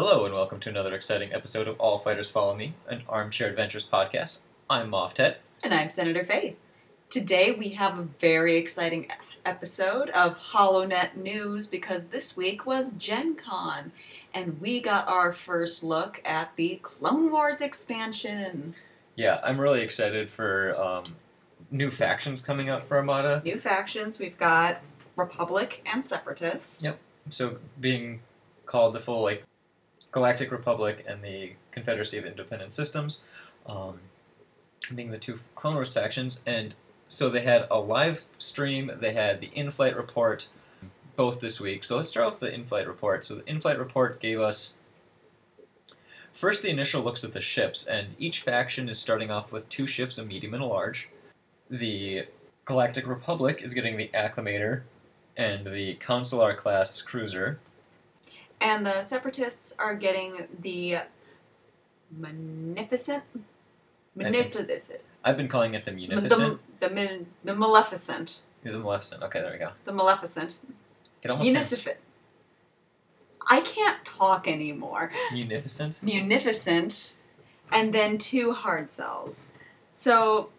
Hello and welcome to another exciting episode of All Fighters Follow Me, an armchair adventures podcast. I'm Moff Ted. And I'm Senator Faith. Today we have a very exciting episode of HoloNet News because this week was Gen Con and we got our first look at the Clone Wars expansion. Yeah, I'm really excited for um, new factions coming up for Armada. New factions, we've got Republic and Separatists. Yep. So being called the full like Galactic Republic and the Confederacy of Independent Systems, um, being the two Clone Wars factions, and so they had a live stream. They had the in-flight report, both this week. So let's start with the in-flight report. So the in-flight report gave us first the initial looks at the ships, and each faction is starting off with two ships, a medium and a large. The Galactic Republic is getting the Acclamator and the Consular class cruiser. And the Separatists are getting the Magnificent. Magnificent. I've been calling it the Munificent. The, the, min- the Maleficent. The, Maleficent. Okay, there we go. The Maleficent. It almost Munificent. I can't talk anymore. munificent. Munificent, and then two hard cells. So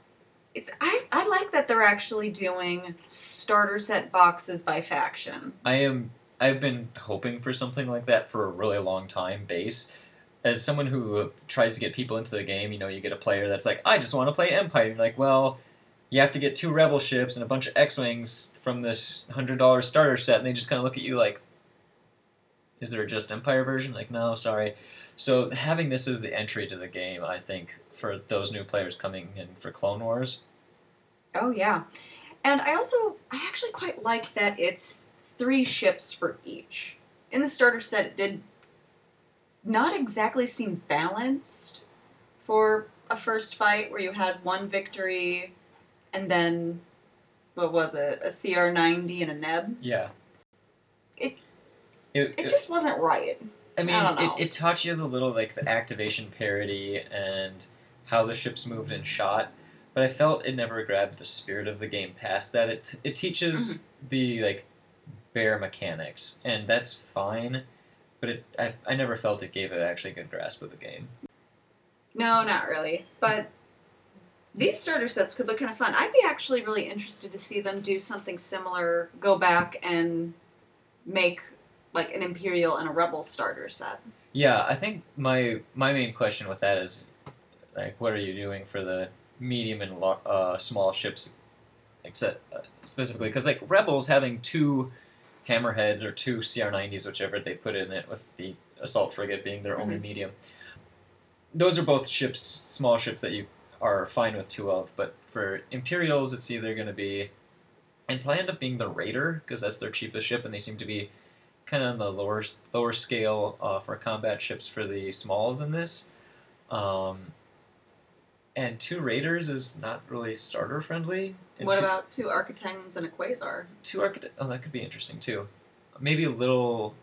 it's I, I like that they're actually doing starter set boxes by faction. I am. I've been hoping for something like that for a really long time. Base. As someone who tries to get people into the game, you know, you get a player that's like, I just want to play Empire. And you're like, well, you have to get two Rebel ships and a bunch of X-wings from this hundred dollar starter set, and they just kind of look at you like, is there a just Empire version? Like, no, sorry. So having this as the entry to the game, I think, for those new players coming in for Clone Wars, Oh yeah, and I also I actually quite like that it's three ships for each. In the starter set, it did not exactly seem balanced for a first fight where you had one victory and then what was it a CR90 and a Neb. yeah. It- it, It just wasn't right. I mean, I it, it taught you the little like the activation parity and how the ships moved and shot, but I felt it never grabbed the spirit of the game past that. It it teaches Mm-hmm. the like bare mechanics, and that's fine, but it I, I never felt it gave it actually a good grasp of the game. No, not really. But these starter sets could look kind of fun. I'd be actually really interested to see them do something similar, go back and make like an Imperial and a Rebel starter set. Yeah, I think my my main question with that is like, what are you doing for the medium and uh, small ships, except uh, specifically because like rebels having two hammerheads or two CR90s, whichever they put in it, with the assault frigate being their only Mhm. medium. Those are both ships, small ships that you are fine with two of, but for Imperials, it's either going to be, and probably end up being the Raider because that's their cheapest ship, and they seem to be kind of on the lower lower scale uh, for combat ships for the smalls in this. Um, and two raiders is not really starter friendly. What two, about two Arquitens and a Quasar? two architect? Oh, that could be interesting too. Maybe a little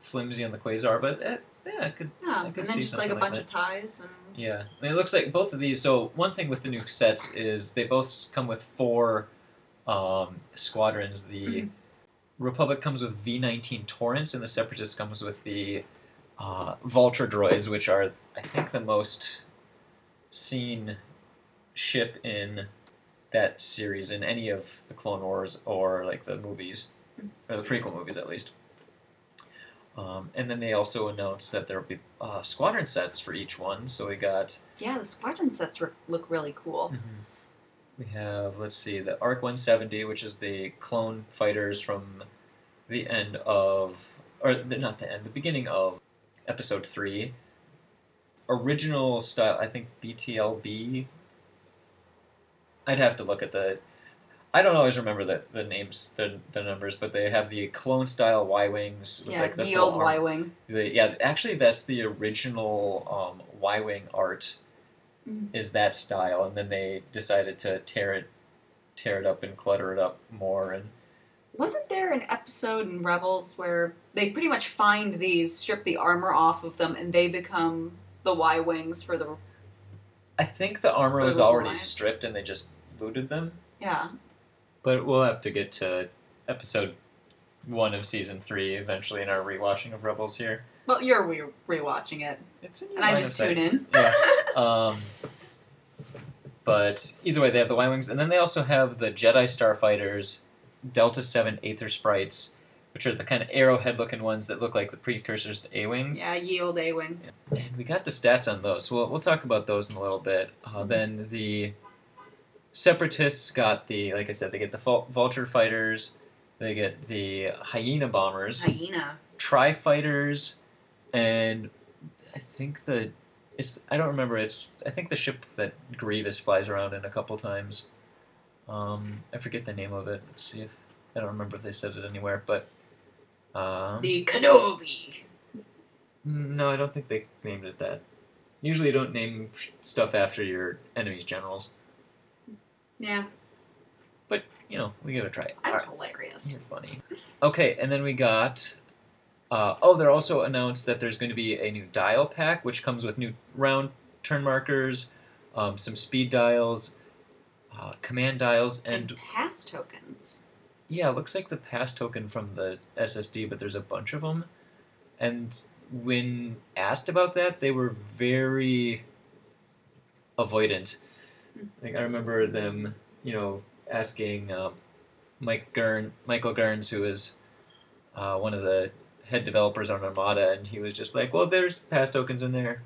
flimsy on the quasar, but eh, yeah, it could. Yeah, I and then just like a like bunch of ties and Yeah, I mean, it looks like both of these. So one thing with the new sets is they both come with four um, squadrons. The Mhm. Republic comes with V19 Torrents, and the Separatist comes with the uh, Vulture droids, which are I think the most seen ship in that series in any of the Clone Wars or like the movies or the prequel movies at least. Um, and then they also announced that there will be uh, squadron sets for each one. So we got yeah, the squadron sets re- look really cool. we have let's see the Arc 170, which is the clone fighters from the end of or the, not the end, the beginning of Episode three. Original style, I think BTLB. I'd have to look at the. I don't always remember the, the names, the, the numbers, but they have the clone style Y wings. Yeah, like the, the old Y wing. the, yeah, actually, that's the original um, Y wing art. Mhm. Is that style, and then they decided to tear it, tear it up and clutter it up more, and Wasn't there an episode in Rebels where they pretty much find these, strip the armor off of them, and they become the Y wings for the I think the armor was already lines. stripped, and they just looted them. yeah. But we'll have to get to episode one of season three eventually in our rewatching of Rebels here. Well, you're re- rewatching it, It's in your and I just tune in. Yeah. Um, but either way, they have the Y Wings, and then they also have the Jedi Starfighters, Delta 7 Aether Sprites, which are the kind of arrowhead looking ones that look like the precursors to A Wings. yeah, ye yield A wing. And we got the stats on those, so we'll, we'll talk about those in a little bit. Uh, then the Separatists got the, like I said, they get the Vul- Vulture Fighters, they get the Hyena Bombers, Hyena. Tri Fighters, and I think the it's I don't remember it's I think the ship that Grievous flies around in a couple times. Um, I forget the name of it. Let's see if I don't remember if they said it anywhere, but um, The Kenobi. no, I don't think they named it that. Usually, you don't name stuff after your enemy's generals, Yeah, but you know we give it a try. I'm Alright. hilarious. You're funny. Okay, and then we got. Uh, oh, they're also announced that there's going to be a new dial pack, which comes with new round turn markers, um, some speed dials, uh, command dials, And, and pass tokens. Yeah, it looks like the pass token from the SSD, but there's a bunch of them. And when asked about that, they were very avoidant. Like I remember them, you know, asking um, Mike Gurn, Michael Gernes, who is uh, one of the head developers on Armada, and he was just like, "Well, there's pass tokens in there.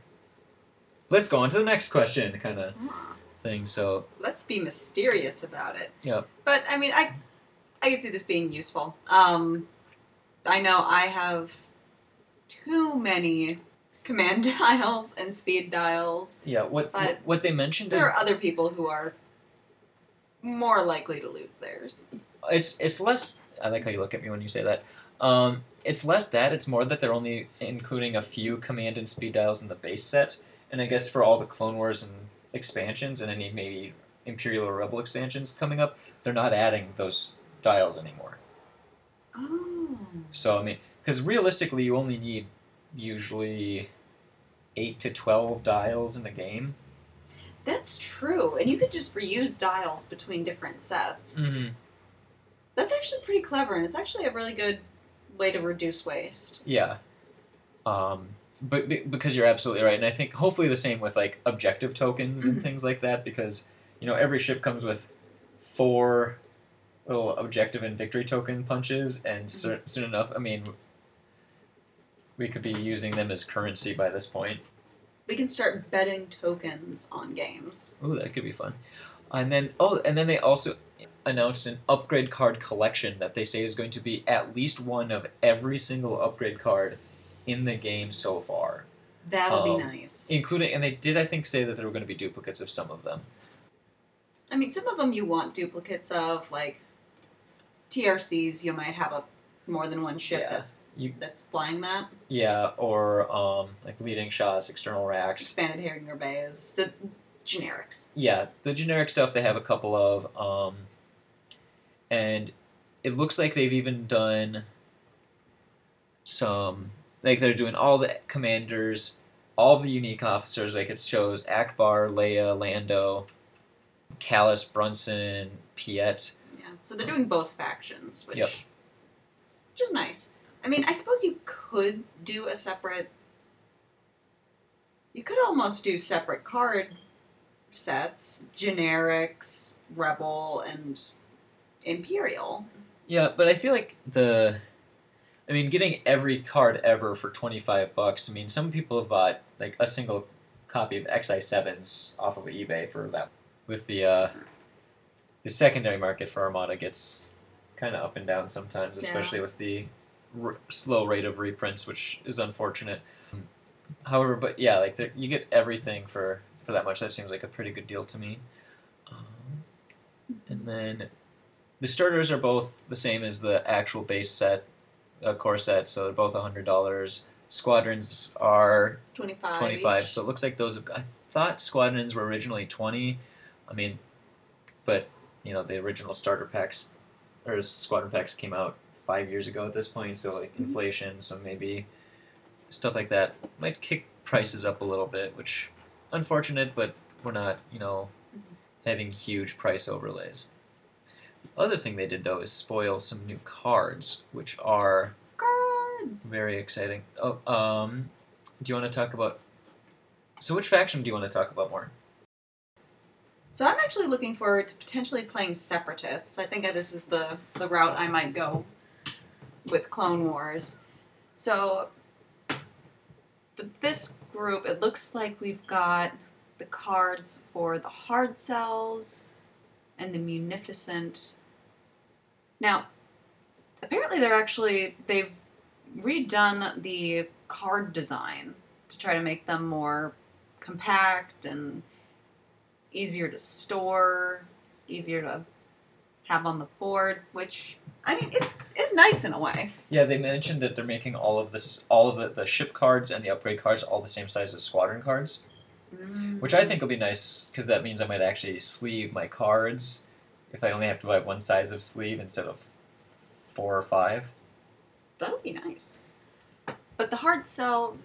Let's go on to the next question," kind of thing. So let's be mysterious about it. Yeah. But I mean, I I can see this being useful. Um, I know I have too many command dials and speed dials. yeah, what But what they mentioned is There are other people who are more likely to lose theirs. it's it's less. I like how you look at me when you say that. Um, it's less that. It's more that they're only including a few command and speed dials in the base set, and I guess for all the Clone Wars and expansions and any maybe Imperial or Rebel expansions coming up, they're not adding those dials anymore. Oh. So I mean, because realistically, you only need usually eight to twelve dials in a game. That's true. And you could just reuse dials between different sets. Mm-hmm. That's actually pretty clever, and it's actually a really good way to reduce waste. Yeah. Um, but be- because you're absolutely right, and I think hopefully the same with like objective tokens and things like that, because you know every ship comes with four little objective and victory token punches, and cer- soon enough, I mean, we could be using them as currency by this point. We can start betting tokens on games. Ooh, that could be fun. And then oh, and then they also announced an upgrade card collection that they say is going to be at least one of every single upgrade card in the game so far. That'll be Um, nice. including and they did I think say that there were going to be duplicates of some of them. I mean, some of them you want duplicates of, like TRCs. You might have a more than one ship Yeah. that's You- that's flying that. Yeah, or um, like leading shots, external racks. Expanded Harrier Bays, the generics. Yeah, the generic stuff they have a couple of, um, and it looks like they've even done some like they're doing all the commanders, all the unique officers. Like it shows Ackbar, Leia, Lando, Kallus, Brunson, Piet. So they're doing both factions, which Yep. which is nice. I mean, I suppose you could do a separate. You could almost do separate card sets, generics, rebel, and imperial. Yeah, but I feel like the, I mean, getting every card ever for twenty five bucks. I mean, some people have bought like a single copy of XI sevens off of eBay for that. With the uh, the secondary market for Armada gets kind of up and down sometimes, Yeah. especially with the r- slow rate of reprints, which is unfortunate. However, but yeah, like there- you get everything for for that much. That seems like a pretty good deal to me. Um, and then the starters are both the same as the actual base set, uh, core set, so they're both hundred dollars. Squadrons are Twenty five. twenty five. So it looks like those. Have, I thought squadrons were originally twenty. I mean, but you know the original starter packs or squadron packs came out five years ago at this point. So like Mhm. inflation, so maybe stuff like that might kick prices up a little bit, which unfortunate, but we're not you know Mhm. having huge price overlays. The other thing they did though is spoil some new cards, which are cards. Very exciting. Oh, um, do you want to talk about? So, which faction do you want to talk about more? So I'm actually looking forward to potentially playing Separatists. I think this is the, the route I might go with Clone Wars. So, but this group, it looks like we've got the cards for the hard cells and the munificent. Now, apparently they're actually they've redone the card design to try to make them more compact and easier to store, easier to have on the board, which I mean is, is nice in a way. Yeah, they mentioned that they're making all of this, all of the, the ship cards and the upgrade cards all the same size as squadron cards, which I think will be nice because that means I might actually sleeve my cards if I only have to buy one size of sleeve instead of four or five. that would be nice. But the hard cell,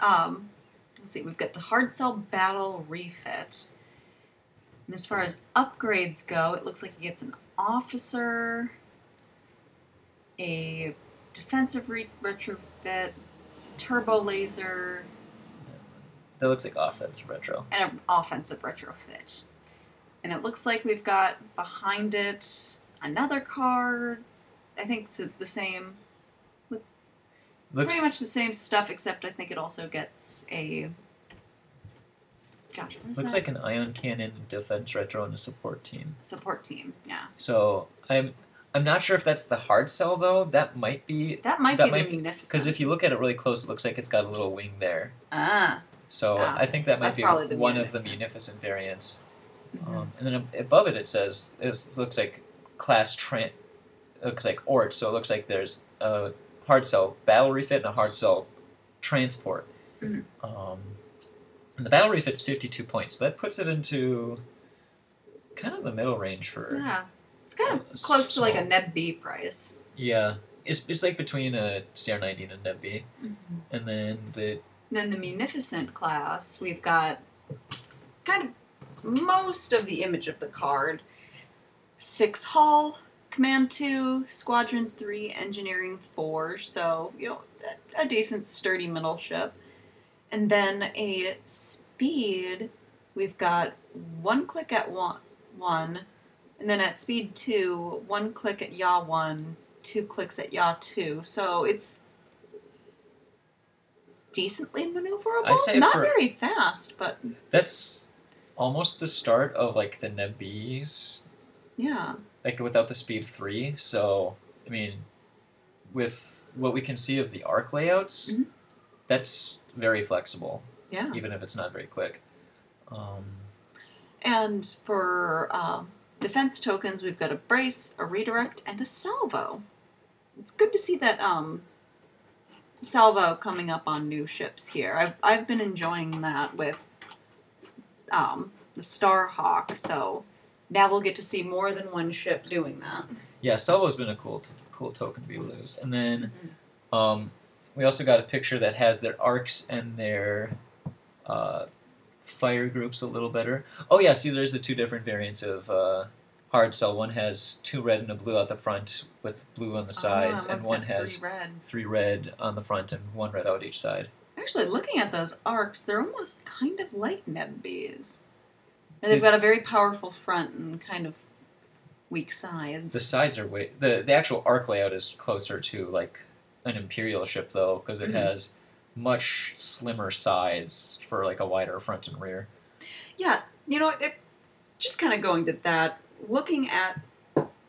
um, let's see, we've got the hard cell battle refit. And as far as upgrades go, it looks like it gets an officer, a defensive re- retrofit, turbo laser, That looks like offensive retro. and an offensive retrofit. And it looks like we've got behind it another card. I think it's the same, Looks pretty much the same stuff, except I think it also gets a. Gosh, what is looks like an ion cannon, defense retro, and a support team. support team. Yeah, So I'm I'm not sure if that's the hard cell though. That might be that might That be might the be- munificent. because if you look at it really close, it looks like it's got a little wing there. ah, So Ah, I think that might be one of the Munificent. variants. mhm. Um, and then above it, it says it looks like class tran. Looks like Ort, so it looks like there's a hard cell battle refit and a hard cell transport. Mhm. Um, and the battle refit's 52 points, so that puts it into kind of the middle range for yeah, it's kind of close to like a. Neb B price. yeah. It's, it's like between a CR90 and a Neb B. Mm-hmm. And then the Then the munificent class, we've got kind of most of the image of the card. Six hull, command two, squadron three, engineering four. So you know a decent sturdy middle ship. And then a speed, we've got one click at one, one, and then at speed two, one click at yaw one, two clicks at yaw two. So it's decently maneuverable. I'd say Not for- very fast, but that's almost the start of like the nebby's yeah. like without the speed three. So I mean, with what we can see of the arc layouts, Mhm. that's very flexible, Yeah. even if it's not very quick. Um, And for um, defense tokens, we've got a brace, a redirect, and a salvo. It's good to see that um, salvo coming up on new ships here. I've, I've been enjoying that with um, the Starhawk, so now we'll get to see more than one ship doing that. yeah, Salvo's been a cool, t- cool token to be able to use. And then um, we also got a picture that has their arcs and their uh, fire groups a little better. Oh yeah, see, there's the two different variants of uh, hard cell. One has two red and a blue out the front, with blue on the sides, Ah, and one has three red. three red on the front and one red out each side. Actually, looking at those arcs, they're almost kind of like Nebbees. And they've The- got a very powerful front and kind of weak sides. The sides are way the the actual arc layout is closer to like an imperial ship though, because it Mhm. has much slimmer sides for like a wider front and rear. Yeah, you know, it, just kind of going to that, looking at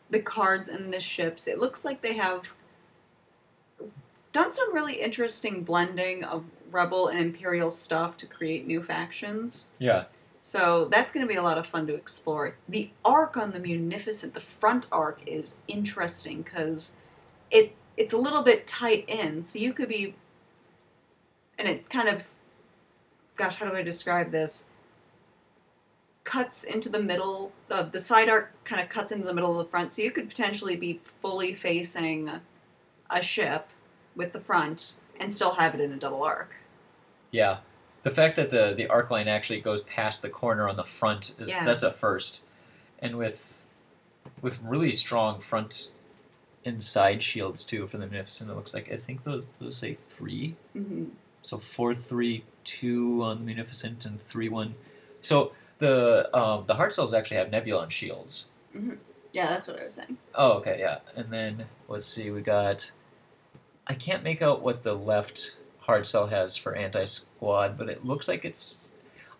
the cards in the ships, it looks like they have done some really interesting blending of rebel and imperial stuff to create new factions. Yeah, So that's going to be a lot of fun to explore. The arc on the Munificent, the front arc, is interesting because it it's a little bit tight in, so you could be, and it kind of, gosh, how do I describe this? Cuts into the middle. The the side arc kind of cuts into the middle of the front, so you could potentially be fully facing a ship with the front and still have it in a double arc. yeah. The fact that the the arc line actually goes past the corner on the front is Yeah. that's a first, and with with really strong front inside shields too for the Munificent. It looks like I think those those say three. hmm So four three two on the Munificent and three one. So the um, the hard cells actually have Nebulon shields. Yeah, that's what I was saying. Oh, okay, yeah. And then let's see, we got. I can't make out what the left hard cell has for anti squad, but it looks like it's.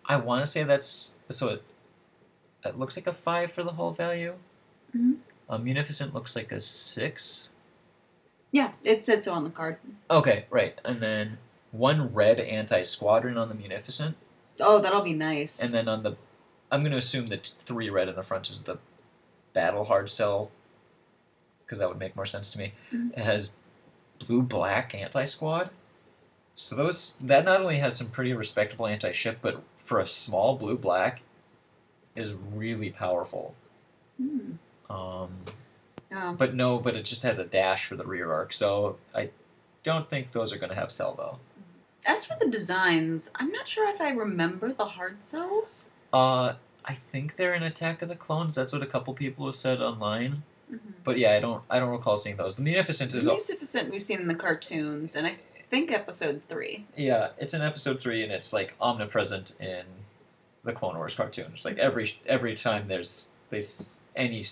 I want to say that's so. It, it looks like a five for the whole value. Mhm. Um, Munificent looks like a six. Yeah, it said so on the card. Okay, right, and then one red anti squadron on the Munificent, Oh, that'll be nice. and then on the, I'm going to assume that three red in the front is the battle hard cell, because that would make more sense to me. Mhm. It has blue black anti squad. So those that not only has some pretty respectable anti ship, but for a small blue black, is really powerful. Hmm. Um, Yeah. but no, but it just has a dash for the rear arc, so I don't think those are going to have salvo. As for the designs, I'm not sure if I remember the hard cells. Uh, I think they're in Attack of the Clones. That's what a couple people have said online. Mm-hmm. But yeah, I don't I don't recall seeing those. The Munificent is al- Munificent we've seen in the cartoons, and I think episode three. yeah, it's in episode three, and it's like omnipresent in the Clone Wars cartoon. It's like every every time there's any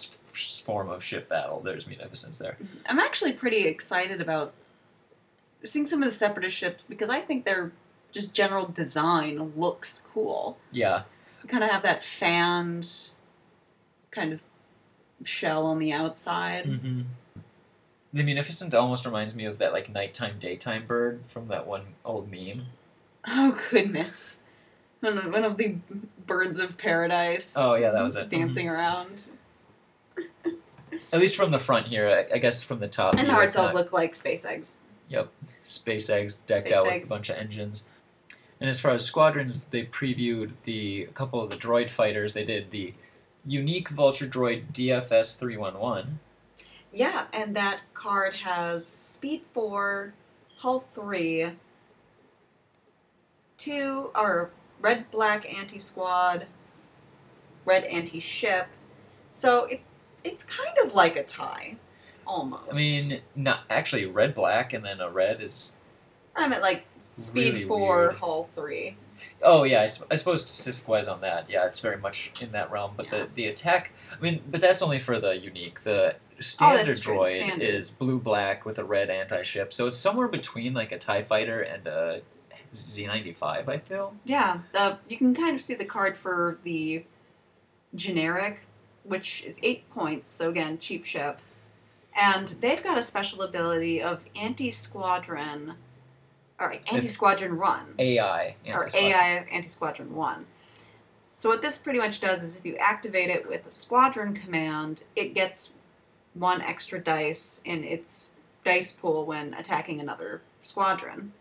form of ship battle, there's Munificence there. I'm actually pretty excited about seeing some of the separatist ships because I think their just general design looks cool. Yeah, kind of have that fanned kind of shell on the outside. mm-hmm. the Munificent almost reminds me of that like nighttime daytime bird from that one old meme. Oh goodness. One of, one of the birds of paradise. Oh, yeah, that was it. Dancing around. At least from the front here, I, I guess from the top. And the hard cells not- look like space eggs. Yep, space eggs decked Space out eggs. with a bunch of engines. And as far as squadrons, they previewed the a couple of the droid fighters. They did the unique Vulture droid DFS three one one. Yeah, and that card has speed four, hull three, two or red black anti squad, red anti ship. So it it's kind of like a tie, almost. I mean, not actually red black, and then a red is. I'm at like speed really four, weird. hull three. Oh yeah, I suppose statistic wise on that, yeah, it's very much in that realm. But Yeah. the the attack, I mean, but that's only for the unique. The oh, standard Oh, true, the droid standard. is blue black with a red anti ship, so it's somewhere between like a Tie Fighter and a Z ninety five. I feel. Yeah, the you can kind of see the card for the generic, which is eight points. So again, cheap ship, and they've got a special ability of anti squadron. Right, anti squadron run AI. or. AI anti squadron one. So what this pretty much does is if you activate it with a squadron command, it gets one extra dice in its dice pool when attacking another squadron.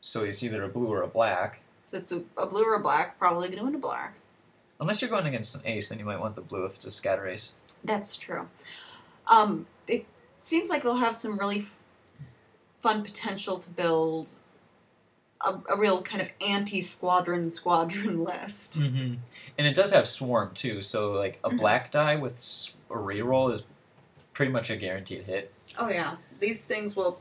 So it's either a blue or a black. So it's a, a blue or a black, probably going to win a black. Unless you're going against an ace, then you might want the blue if it's a scatter ace. That's true. Um, it seems like they'll have some really fun potential to build a, a real kind of anti-squadron squadron list. Mm-hmm. And it does have swarm too, so like a Mhm. black die with a reroll is pretty much a guaranteed hit. Oh yeah, these things will.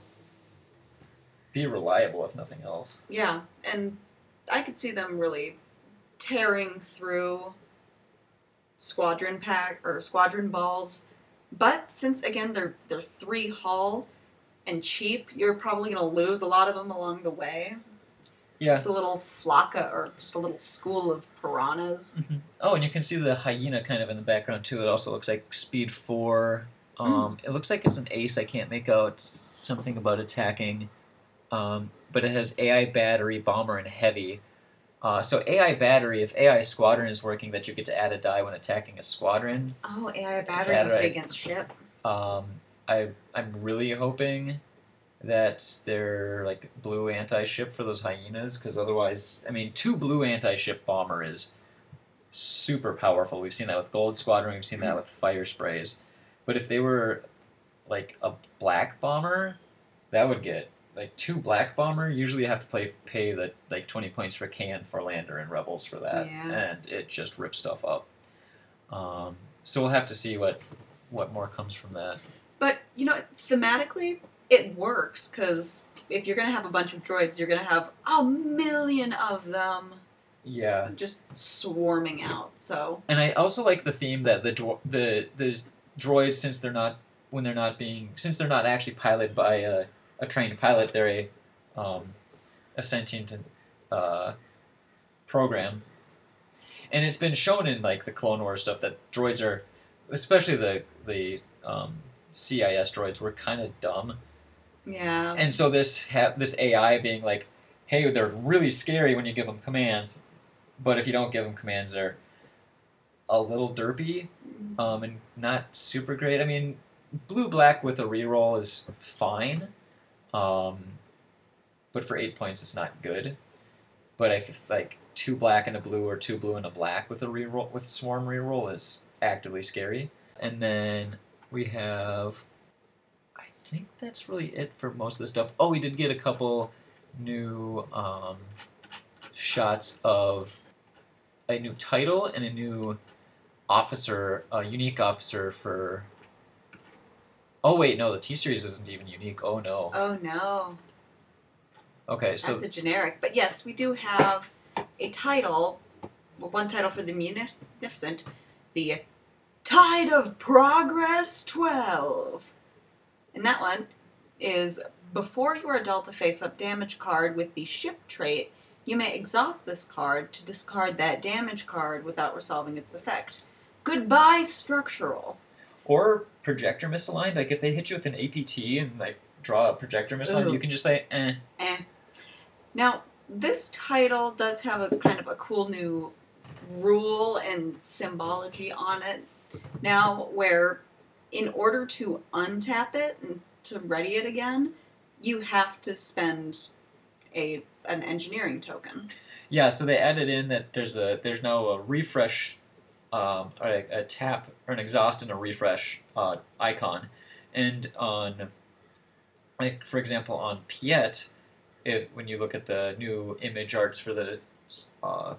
Be reliable if nothing else. Yeah, and I could see them really tearing through squadron pack or squadron balls. But since again they're they're three hull and cheap, you're probably gonna lose a lot of them along the way. Yeah. Just a little flocka or just a little school of piranhas. Mhm. Oh, and you can see the hyena kind of in the background too. It also looks like speed four. Um, It looks like it's an ace. I can't make out something about attacking, um, but it has AI battery, bomber, and heavy. Uh, so AI battery, if AI squadron is working, that you get to add a die when attacking a squadron. Oh, AI battery That must be against ship. Um, I I'm really hoping that they're like blue anti ship for those hyenas because otherwise, I mean, two blue anti ship bomber is super powerful. We've seen that with Gold Squadron. We've seen that with fire sprays. But if they were like a black bomber, that would get like two black bomber. Usually, you have to play pay the like twenty points for can for lander and rebels for that, Yeah. and it just rips stuff up. Um, so we'll have to see what what more comes from that. But you know, thematically, it works because if you're gonna have a bunch of droids, you're gonna have a million of them Yeah. just swarming out. So And I also like the theme that the dro- the the droids, since they're not when they're not being since they're not actually piloted by a, a trained pilot, they're a um, a sentient uh, program. And it's been shown in like the Clone Wars stuff that droids are, especially the the um, CIS droids, were kind of dumb. yeah, And so this ha- this AI being like, hey, they're really scary when you give them commands, but if you don't give them commands, they're a little derpy um, and not super great. I mean, blue black with a reroll is fine, um, but for eight points, it's not good. But I f- like two black and a blue or two blue and a black with a reroll with swarm reroll is actively scary. And then we have, I think that's really it for most of the stuff. Oh, we did get a couple new um, shots of a new title and a new officer, a unique officer for. Oh wait, no, the T series isn't even unique. Oh no. oh no, Okay, so that's a generic. But yes, we do have a title, well, one title for the Munificent, the Tide of Progress 12. And that one is before you are dealt a face up damage card with the ship trait, you may exhaust this card to discard that damage card without resolving its effect. Goodbye, structural. Or projector misaligned. Like if they hit you with an APT and like draw a projector misaligned, Ooh. you can just say, eh. Eh. Now, this title does have a kind of a cool new rule and symbology on it now, where in order to untap it and to ready it again, you have to spend a an engineering token. Yeah, so they added in that there's a there's now a refresh, um, a, a tap or an exhaust and a refresh uh, icon, and on, like for example on Piet, if when you look at the new image arts for the uh,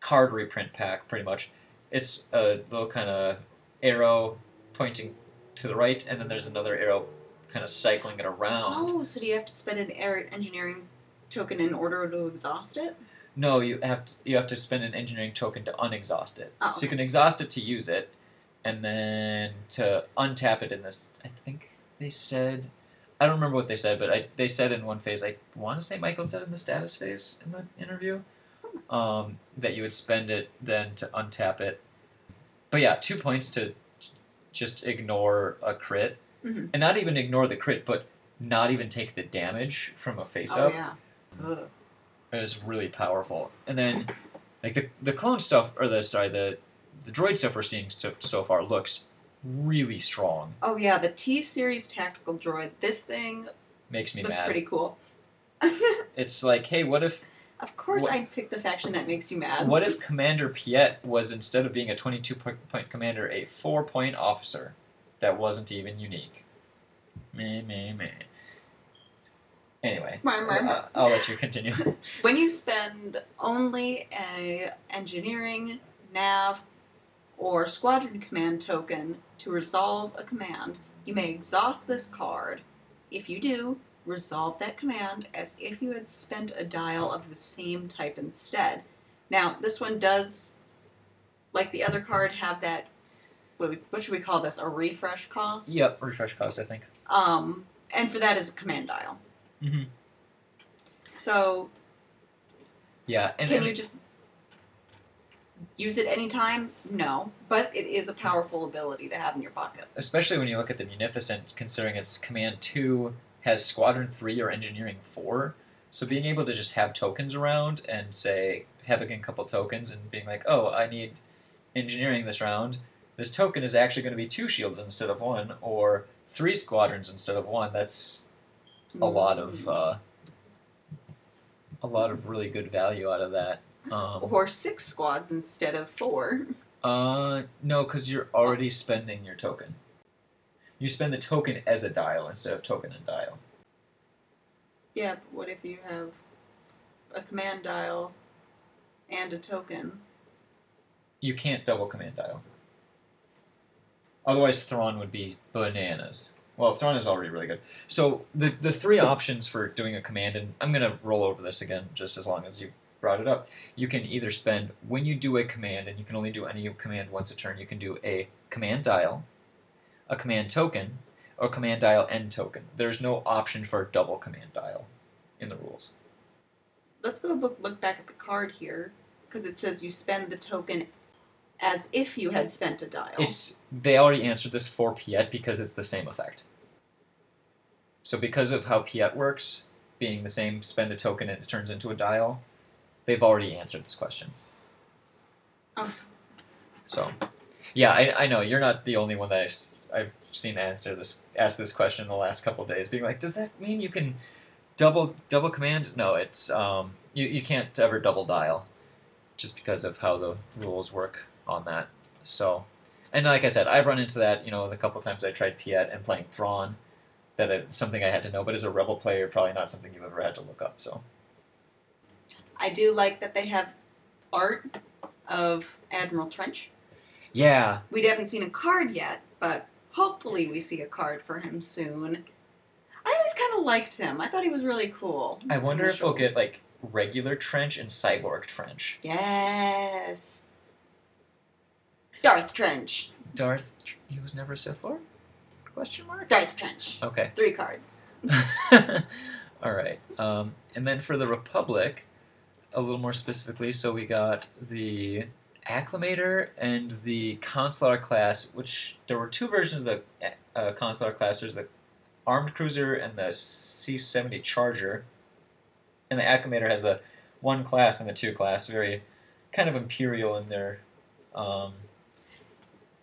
card reprint pack, pretty much, it's a little kind of arrow pointing to the right, and then there's another arrow kind of cycling it around. Oh, so do you have to spend an air engineering token in order to exhaust it? No, you have to you have to spend an engineering token to unexhaust it. Oh, so you can exhaust it to use it, and then to untap it in this. I think they said, I don't remember what they said, but I, they said in one phase. I want to say Michael said in the status phase in the interview, um, that you would spend it then to untap it. But yeah, two points to just ignore a crit, Mhm. and not even ignore the crit, but not even take the damage from a face oh up. yeah. Ugh. Is really powerful. And then, like the the clone stuff, or the sorry, the the droid stuff we're seeing so, so far looks really strong. Oh yeah, the T series tactical droid. This thing Makes me looks mad. pretty cool. It's like, hey, what if Of course, What- I'd pick the faction that makes you mad. what if Commander Piet was instead of being a twenty two point, point commander, a four point officer that wasn't even unique? Meh meh meh. Anyway, meh, meh. uh, I'll let you continue. When you spend only a engineering, nav, or squadron command token to resolve a command, you may exhaust this card. If you do, resolve that command as if you had spent a dial of the same type instead. Now, this one does, like the other card, have that. What, we- what should we call this? A refresh cost. yep, refresh cost, I think. Um, and for that is a command dial. Hmm So Yeah, and, Can and you just use it anytime? No, but it is a powerful ability to have in your pocket. especially when you look at the Munificent, considering its Command 2 has Squadron 3 or Engineering 4. So being able to just have tokens around and say, having a couple tokens and being like, oh, I need engineering this round, this token is actually going to be two shields instead of one, or three squadrons instead of one. That's a lot of uh, a lot of really good value out of that. Um, or six squads instead of four. Uh, no, because you're already spending your token. You spend the token as a dial instead of token and dial. Yeah, but what if you have a command dial and a token? You can't double command dial. Otherwise, Thrawn would be bananas. Well, Thrawn is already really good. So the the three options for doing a command, and I'm gonna roll over this again just as long as you brought it up. You can either spend when you do a command, and you can only do any command once a turn. You can do a command dial, a command token, or command dial end token. There's no option for a double command dial in the rules. Let's go look, look back at the card here because it says you spend the token as if you had spent a dial. It's they already answered this for Piet because it's the same effect. So because of how Piet works, being the same spend a token and it turns into a dial, they've already answered this question. Oh. So, yeah, I, I know you're not the only one that I've, I've seen answer this ask this question in the last couple days, being like, does that mean you can double double command? No, it's um you, you can't ever double dial, just because of how the rules work on that. So, and like I said, I've run into that. You know, the couple times I tried Piet and playing Thrawn, that it's something I had to know. But as a Rebel player, probably not something you've ever had to look up. So, I do like that they have art of Admiral Trench. yeah, We haven't seen a card yet, but hopefully we see a card for him soon. I always kind of liked him. I thought he was really cool. I wonder if we'll get like regular Trench and Cyborg Trench. Yes. Darth Trench. Darth, he was never a Sith Lord? Question mark. Darth Trench. Okay. Three cards. All right. Um, and then for the Republic, a little more specifically, so we got the Acclamator and the Consular class, which there were two versions of the uh, Consular class. There's the Armed Cruiser and the C-70 Charger, and the Acclamator has the one class and the two class, very kind of imperial in their. Um,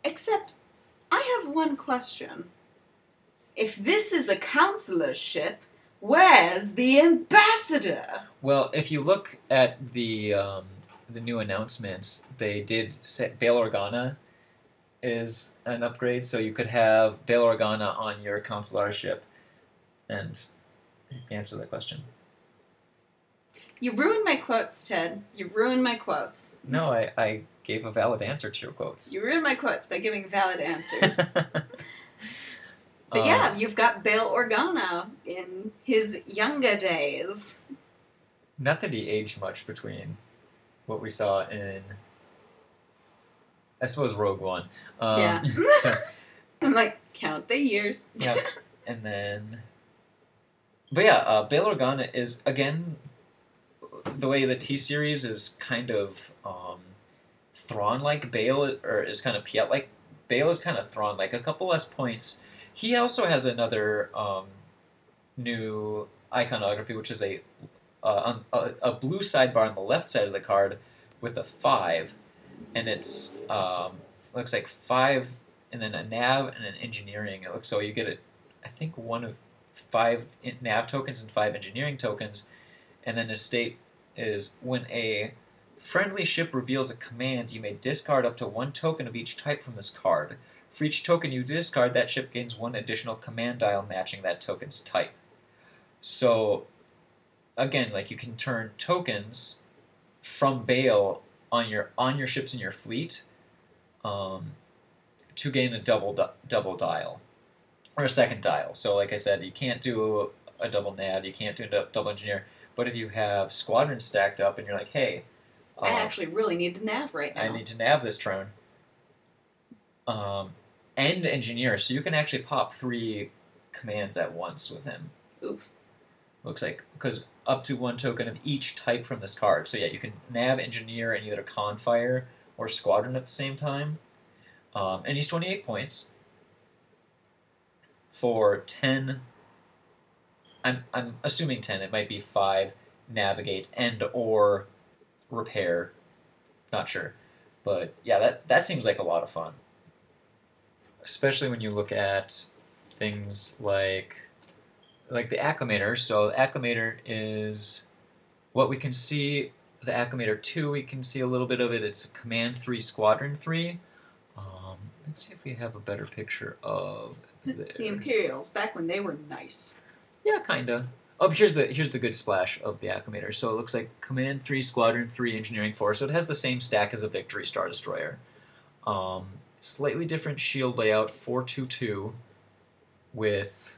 Except, I have one question. If this is a counselor's ship, where's the ambassador? Well, if you look at the um, the new announcements, they did say Bail Organa is an upgrade, so you could have Bail Organa on your consular ship and answer that question. You ruined my quotes, Ted. You ruined my quotes. No, I, I gave a valid answer to your quotes. You ruined my quotes by giving valid answers. But Um, yeah, you've got Bail Organa in his younger days. not that he aged much between what we saw in, I suppose, Rogue One. Um, Yeah. so- I'm like, count the years. Yeah, and then, but yeah, uh, Bail Organa is again the way the T series is kind of um, Thrawn like Bail, or is kind of Piet like Bail is kind of Thrawn like a couple less points. He also has another um, new iconography, which is a, uh, a a blue sidebar on the left side of the card with a five, and it's um, looks like five and then a nav and an engineering. It looks so you get a, I think one of five nav tokens and five engineering tokens, and then a state is when a friendly ship reveals a command, you may discard up to one token of each type from this card. For each token you discard, that ship gains one additional command dial matching that token's type. So, again, like you can turn tokens from Bail on your on your ships in your fleet. Um, to gain a double di- double dial or a second dial. So, like I said, you can't do a, double nav, you can't do a dou- double engineer. But if you have squadrons stacked up and you're like, hey, I uh, actually really need to nav right now. I need to nav this drone. um, and engineer, so you can actually pop three commands at once with him. Oof. Looks like because up to one token of each type from this card. So yeah, you can nav, engineer, and either a confire or squadron at the same time. Um, and he's 28 points for 10. I'm, I'm assuming 10. It might be 5 navigate and or repair. Not sure. But yeah, that, that seems like a lot of fun. Especially when you look at things like like the acclamator. So the acclamator is what we can see. The acclamator two, we can see a little bit of it. It's a command three, squadron three. Um, let's see if we have a better picture of The the Imperials, back when they were nice. yeah, kinda. Oh, here's the here's the good splash of the acclamator. So it looks like command three, squadron three, engineering four. So it has the same stack as a victory star destroyer. Um, slightly different shield layout, four two two, with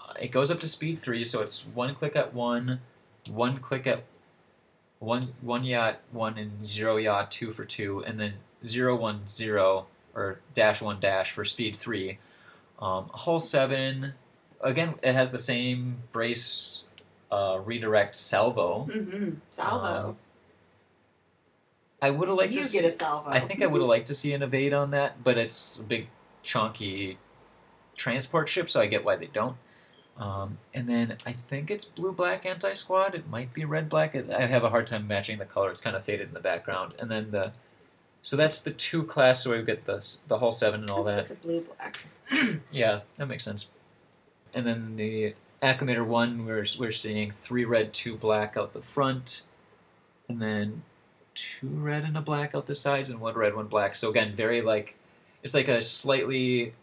uh, it goes up to speed three, so it's one click at one, one click at one one yacht, one and zero yacht, two for two, and then zero one zero or dash one dash for speed three. Um, hull seven, again, it has the same brace uh, redirect salvo. Mm-hmm. Salvo. Um, I would have liked you to get see, a salvo. I think I would have liked to see an evade on that, but it's a big chunky transport ship, so I get why they don't. Um, and then I think it's blue black anti squad. It might be red black. I have a hard time matching the color. It's kind of faded in the background. And then the so that's the two class. So we get the the hull seven and all that. It's a blue black. Yeah, that makes sense. And then the acclamator one, we're we're seeing three red, two black out the front, and then two red and a black out the sides, and one red, one black. So again, very like it's like a slightly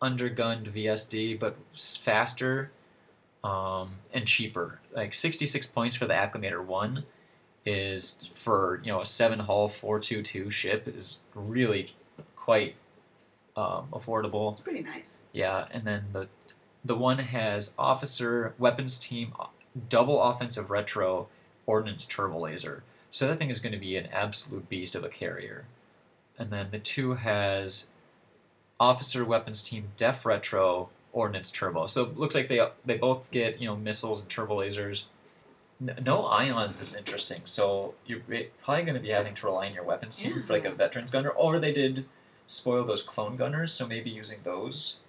undergunned VSD, but faster um, and cheaper. Like sixty six points for the acclamator one is for you know a seven hull four two two ship is really quite um, affordable. It's pretty nice. Yeah, and then the the one has officer weapons team double offensive retro ordnance turbo laser. So that thing is going to be an absolute beast of a carrier. And then the two has officer weapons team def retro ordnance turbo. So it looks like they they both get you know missiles and turbo lasers. No ions is interesting. So you're probably going to be having to rely on your weapons team for like a veterans gunner, or they did spoil those clone gunners. So maybe using those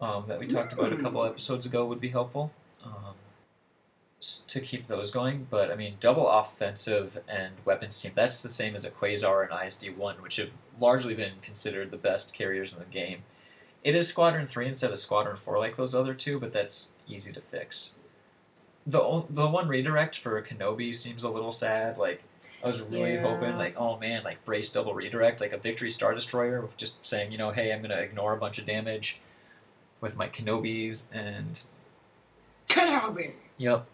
um, that we talked about a couple Mm. episodes ago would be helpful to keep those going. But I mean, double offensive and weapons team, that's the same as a Quasar and ISD 1, which have largely been considered the best carriers in the game. It is Squadron 3 instead of Squadron 4 like those other two, but that's easy to fix. The, the one redirect for Kenobi seems a little sad. Like, I was really Yeah. hoping, like, oh man, like brace double redirect, like a Victory Star Destroyer, just saying, you know, hey, I'm gonna ignore a bunch of damage with my Kenobis, and Kenobi. yep.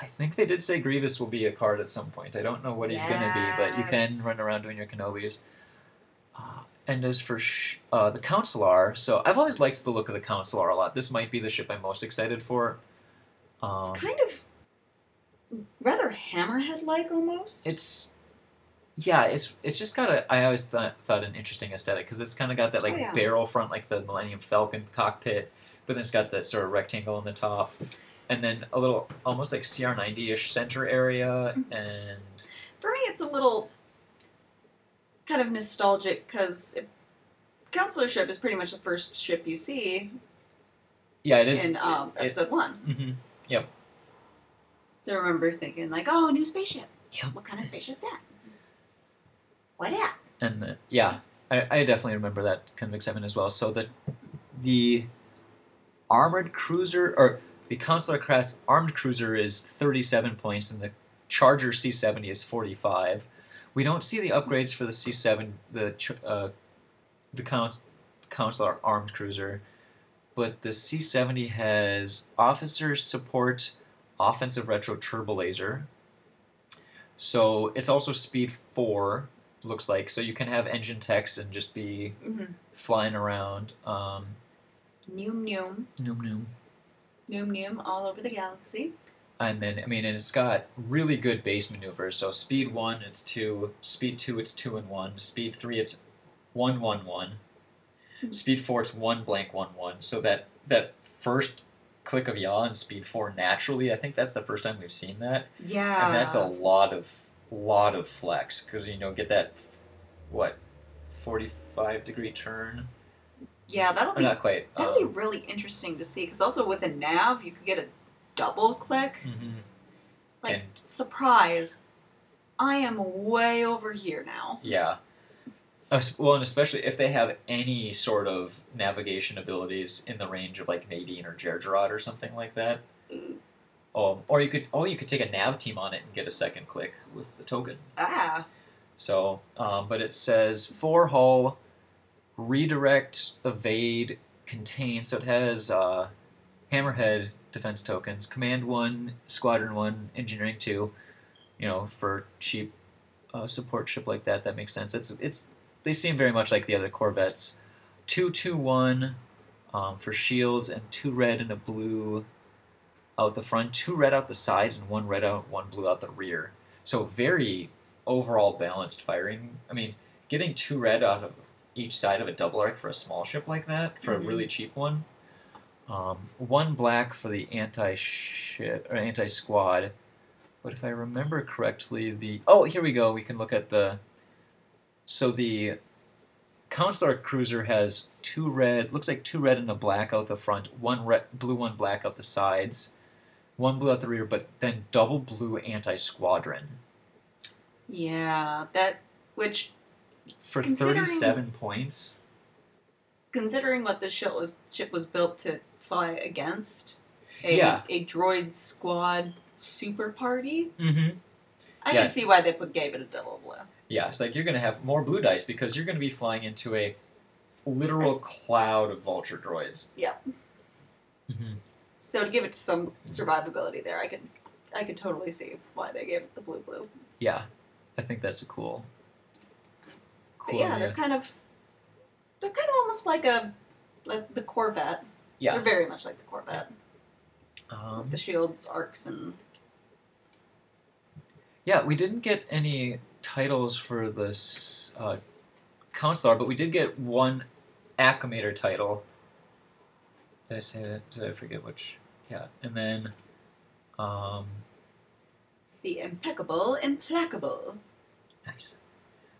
I think they did say Grievous will be a card at some point. I don't know what he's gonna be, but you can run around doing your Kenobis. Uh, and as for sh- uh, the Consular, so I've always liked the look of the Consular a lot. This might be the ship I'm most excited for. Um, It's kind of rather hammerhead like almost. it's yeah it's it's just got a i always thought thought an interesting aesthetic because it's kind of got that like Oh, yeah. barrel front like the millennium falcon cockpit but then it's got that sort of rectangle on the top and then a little almost like cr90ish center area Mm-hmm. and For me, it's a little kind of nostalgic because Consular ship is pretty much the first ship you see yeah it is in um, it- episode one. hmm yep So I remember thinking like, oh, new spaceship. Yep. What kind of spaceship that? What at? and the, yeah I, I definitely remember that kind of excitement as well so the the armored cruiser or the consular class armed cruiser is 37 points and the charger c70 is 45 we don't see the upgrades for the c7 the uh, the cons- consular armed cruiser but the c70 has officer support offensive retro turbo laser so it's also speed 4 looks like so you can have engine techs and just be Mm-hmm. flying around um Noom noom. noom noom Noom noom all over the galaxy. and then I mean, and it's got really good base maneuvers. So speed one, it's two. Speed two, it's two and one. Speed three, it's one one one. Hmm. Speed four, it's one blank one one. So that that first click of yaw in speed four naturally, I think that's the first time we've seen that, Yeah. and that's a lot of lot of flex because you know get that what forty five degree turn yeah, that'll or be not quite. that'll be Um, really interesting to see because also with a nav you could get a double click. mhm. Like And- surprise, I am way over here now. Yeah. Well, and especially if they have any sort of navigation abilities in the range of like Madine or Jerjerrod or something like that. Ooh. Um, or you could, oh, you could take a nav team on it and get a second click with the token. Ah, So, um, but it says four hull, redirect, evade, contain. So it has uh, hammerhead defense tokens, command one, squadron one, engineering two. You know, for cheap uh, support ship like that, that makes sense. It's it's they seem very much like the other Corvettes. Two two one um, for shields and two red and a blue out the front, two red out the sides, and one red out, one blue out the rear. So very overall balanced firing. I mean, getting two red out of each side of a double arc for a small ship like that for Mhm. a really cheap one. Um, one black for the anti ship or anti squad. But if I remember correctly, the oh here we go. We can look at the so the Consular Cruiser has two red, looks like two red and a black out the front, one red, blue, one black out the sides, one blue out the rear, but then double blue anti squadron Yeah, that which for Considering- 37 points. considering what this ship was ship was built to fly against, a Yeah. a droid squad super party, Mm-hmm. I Yeah. can see why they put gave it a double blue. Yeah, it's like you're going to have more blue dice because you're going to be flying into a literal Yes. cloud of vulture droids. Yeah. Mm-hmm. So to give it some survivability there, I could I could totally see why they gave it the blue blue. Yeah, I think that's a cool. Yeah, they're kind of they're kind of almost like a like the Corvette. Yeah. They're very much like the Corvette. Um, The shields, arcs, and Yeah, we didn't get any titles for this uh, consular, but we did get one acclamator title. Did I say that? Did I forget which? Yeah, and then, um, the impeccable, implacable. nice.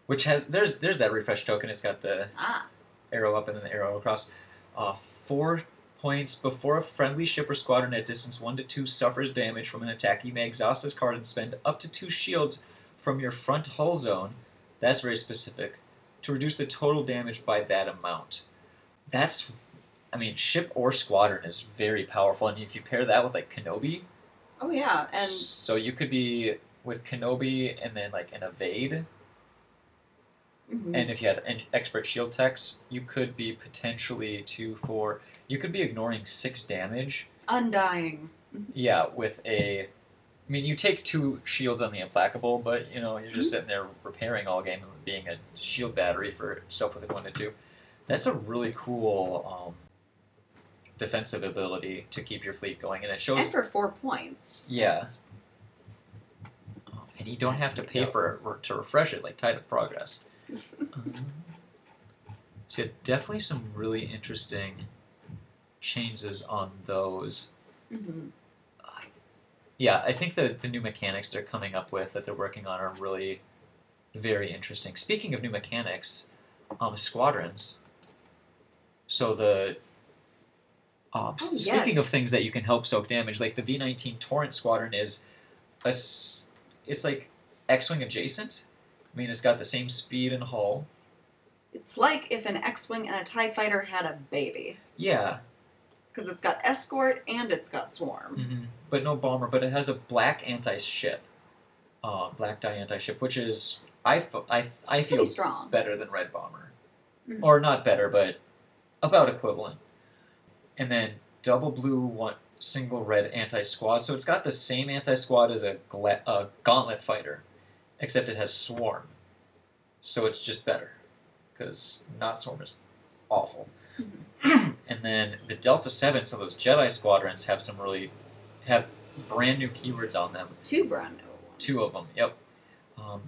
Which has there's there's that refresh token. It's got the Ah, arrow up and then the arrow across. Uh, four points before a friendly ship or squadron at distance one to two suffers damage from an attack. You may exhaust this card and spend up to two shields from your front hull zone. That's very specific. To reduce the total damage by that amount. That's, I mean, ship or squadron is very powerful, and if you pair that with like Kenobi, oh yeah, and so you could be with Kenobi and then like an evade, mhm. and if you had an expert shield techs, you could be potentially two, four. You could be ignoring six damage. undying. Yeah, with a. I mean, you take two shields on the implacable, but you know you're just Mm-hmm. sitting there repairing all game and being a shield battery for stuff within one to two. That's a really cool um, defensive ability to keep your fleet going, and it shows. And for four points. Yeah. That's- and you don't have to pay for it to refresh it like Tide of Progress. Um, so yeah, definitely some really interesting changes on those. mhm. Yeah, I think the the new mechanics they're coming up with that they're working on are really very interesting. Speaking of new mechanics, um, squadrons. So the um, Oh, speaking yes. of things that you can help soak damage, like the V nineteen Torrent Squadron is a it's like X wing adjacent. I mean, it's got the same speed and hull. It's like if an X-wing and a Tie Fighter had a baby, Yeah, because it's got escort and it's got swarm. hmm but no bomber. But it has a black anti ship, uh, black die anti ship, which is I It's feel strong. better than red bomber, Mhm. or not better, but about equivalent. And then double blue one single red anti squad. So it's got the same anti squad as a, gla- a gauntlet fighter, except it has swarm. So it's just better because not swarm is awful. and then the Delta Seven, so those Jedi squadrons have some really have brand new keywords on them. Two brand new ones. Two of them. Yep. Um,